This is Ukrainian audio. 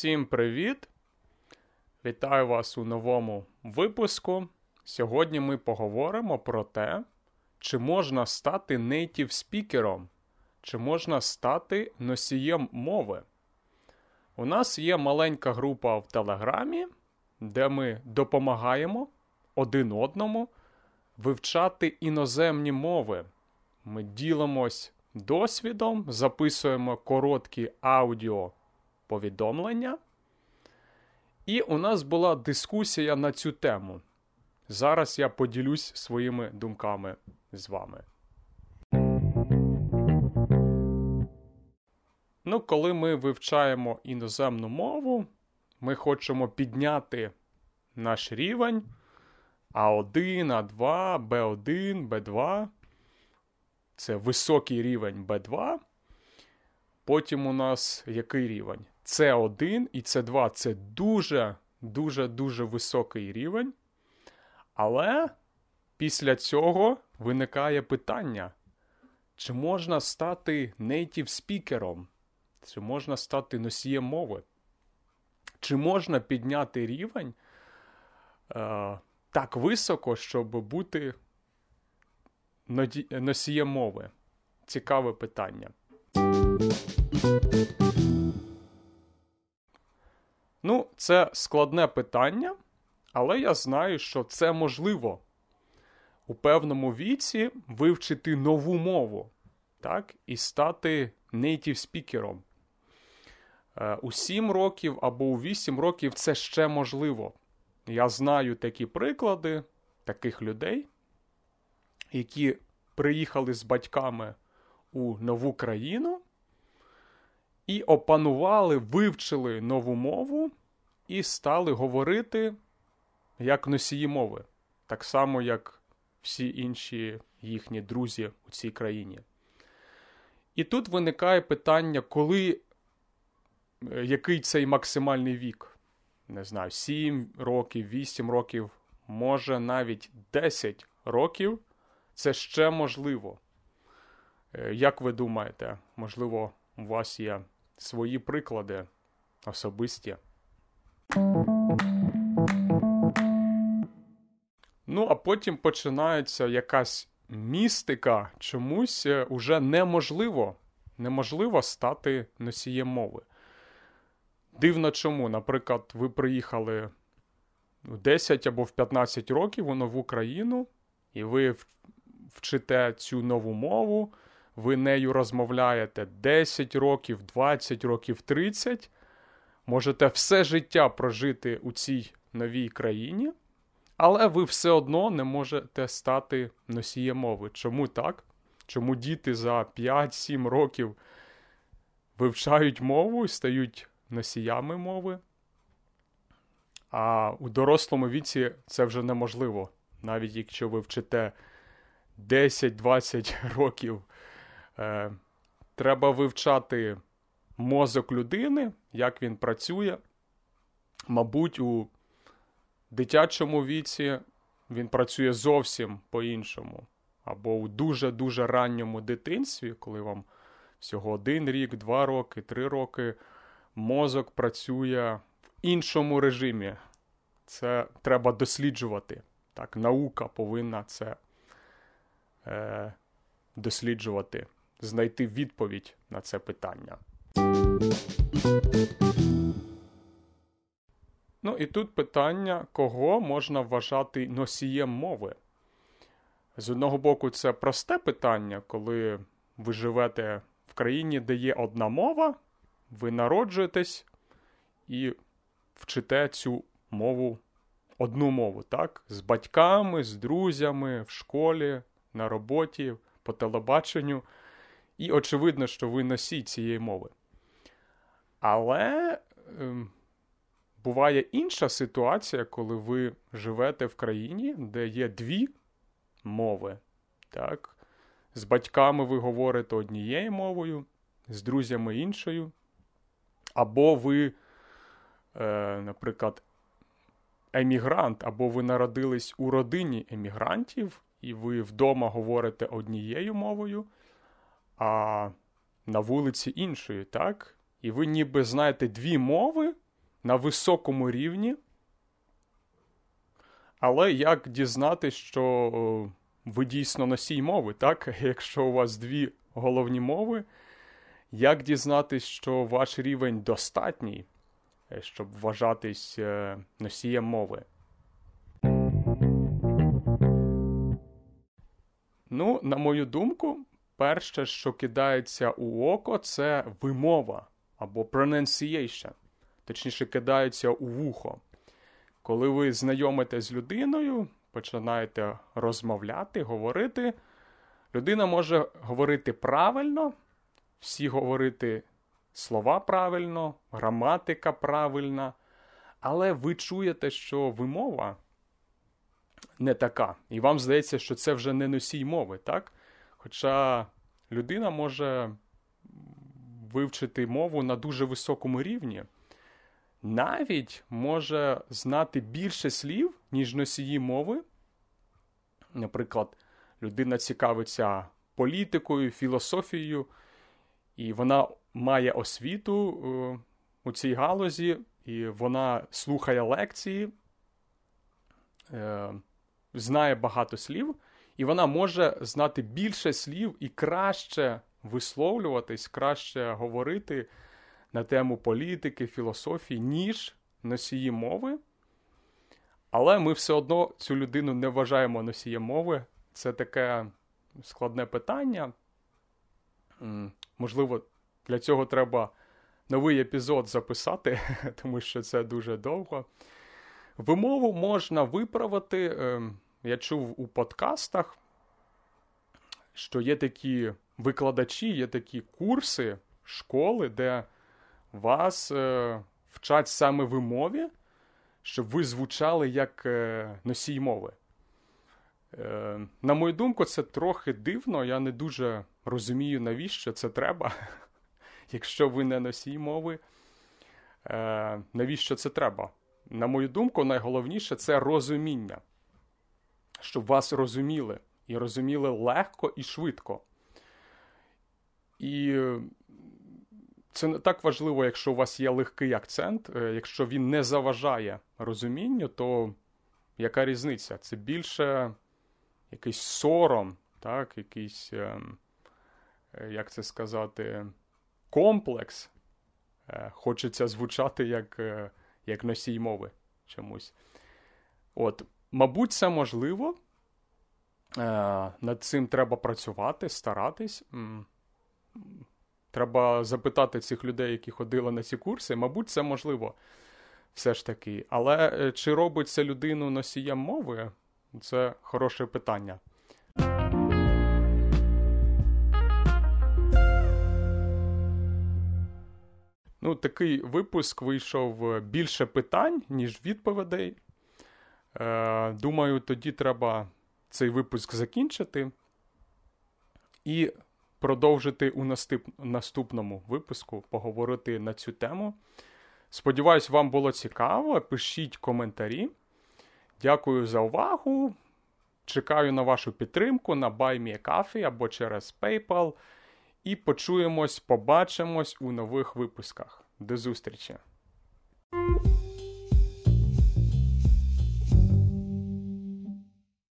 Всім привіт! Вітаю вас у новому випуску. Сьогодні ми поговоримо про те, чи можна стати нейтів спікером, чи можна стати носієм мови. У нас є маленька група в Телеграмі, де ми допомагаємо один одному вивчати іноземні мови. Ми ділимось досвідом, записуємо короткі аудіо повідомлення. І у нас була дискусія на цю тему. Зараз я поділюсь своїми думками з вами. Ну, коли ми вивчаємо іноземну мову, ми хочемо підняти наш рівень А1, А2, Б1, Б2. Це високий рівень Б2. Потім у нас який рівень? С1 і С2 це дуже-дуже-дуже високий рівень. Але після цього виникає питання: чи можна стати нейтів спікером? Чи можна стати носієм мови? Чи можна підняти рівень е, так високо, щоб бути носієм мови? Цікаве питання. Ну, це складне питання, але я знаю, що це можливо у певному віці вивчити нову мову, так, і стати нейтів спікером. Е, у 7 років або у 8 років це ще можливо. Я знаю такі приклади таких людей, які приїхали з батьками у нову країну і опанували, вивчили нову мову і стали говорити як носії мови, так само, як всі інші їхні друзі у цій країні. І тут виникає питання, коли е, який цей максимальний вік? Не знаю, 7 років, 8 років, може навіть 10 років це ще можливо. Е, як ви думаєте, можливо, у вас є свої приклади особисті? Ну, а потім починається якась містика, чомусь е, уже неможливо, неможливо стати носієм мови. Дивно чому, наприклад, ви приїхали в 10 або в 15 років у нову країну, і ви вчите цю нову мову, ви нею розмовляєте 10 років, 20 років, 30, можете все життя прожити у цій новій країні, але ви все одно не можете стати носієм мови. Чому так? Чому діти за 5-7 років вивчають мову і стають носіями мови? А у дорослому віці це вже неможливо. Навіть якщо ви вчите 10-20 років, е, треба вивчати мозок людини, як він працює. Мабуть, у дитячому віці він працює зовсім по-іншому. Або у дуже-дуже ранньому дитинстві, коли вам всього один рік, два роки, три роки, мозок працює в іншому режимі. Це треба досліджувати. Так, Наука повинна це е, досліджувати, знайти відповідь на це питання. Ну і тут питання, кого можна вважати носієм мови. З одного боку, це просте питання, коли ви живете в країні, де є одна мова, ви народжуєтесь і вчите цю мову, одну мову, так? З батьками, з друзями, в школі, на роботі, по телебаченню. І очевидно, що ви носій цієї мови. Але е, буває інша ситуація, коли ви живете в країні, де є дві мови. Так? З батьками ви говорите однією мовою, з друзями іншою. Або ви, е, наприклад, емігрант, або ви народились у родині емігрантів, і ви вдома говорите однією мовою, а на вулиці іншою, так? І ви ніби знаєте дві мови, на високому рівні. Але як дізнатися, що ви дійсно носій мови, так? Якщо у вас дві головні мови, як дізнатись, що ваш рівень достатній, е, щоб вважатись е, носієм мови? Ну, на мою думку, перше, що кидається у око, це вимова або pronunciation. Точніше, кидається у вухо. Коли ви знайомитесь з людиною, починаєте розмовляти, говорити, людина може говорити правильно, всі говорити слова правильно, граматика правильна, але ви чуєте, що вимова не така. І вам здається, що це вже не носій мови, так? Хоча людина може вивчити мову на дуже високому рівні, навіть може знати більше слів, ніж носії мови. Наприклад, людина цікавиться політикою, філософією, і вона має освіту е, у цій галузі, і вона слухає лекції, е, знає багато слів, і вона може знати більше слів і краще висловлюватись, краще говорити на тему політики, філософії, ніж носії мови. Але ми все одно цю людину не вважаємо носієм мови. Це таке складне питання. Можливо, для цього треба новий епізод записати, тому що це дуже довго. Вимову можна виправити. Я чув у подкастах, що є такі викладачі, є такі курси, школи, де вас е, вчать саме вимові, щоб ви звучали як е, носій мови. Е, На мою думку, це трохи дивно. Я не дуже розумію, навіщо це треба. Якщо ви не носій мови, е, навіщо це треба? На мою думку, найголовніше це розуміння, щоб вас розуміли, і розуміли легко і швидко. І це не так важливо, якщо у вас є легкий акцент. Е, якщо він не заважає розумінню, то яка різниця? Це більше якийсь сором, так, якийсь, е, як це сказати, комплекс. Е, хочеться звучати як як носій мови чомусь. От, Мабуть, це можливо. Над цим треба працювати, старатись. Треба запитати цих людей, які ходили на ці курси. Мабуть, це можливо все ж таки. Але е, чи робить це людину носієм мови? Це хороше питання. Ну, такий випуск вийшов е, більше питань, ніж відповідей. Е, Думаю, тоді треба цей випуск закінчити. І продовжити у наступному випуску поговорити на цю тему. Сподіваюсь, вам було цікаво. Пишіть коментарі. Дякую за увагу. Чекаю на вашу підтримку на BuyMeACoffee або через PayPal. І почуємось, побачимось у нових випусках. До зустрічі!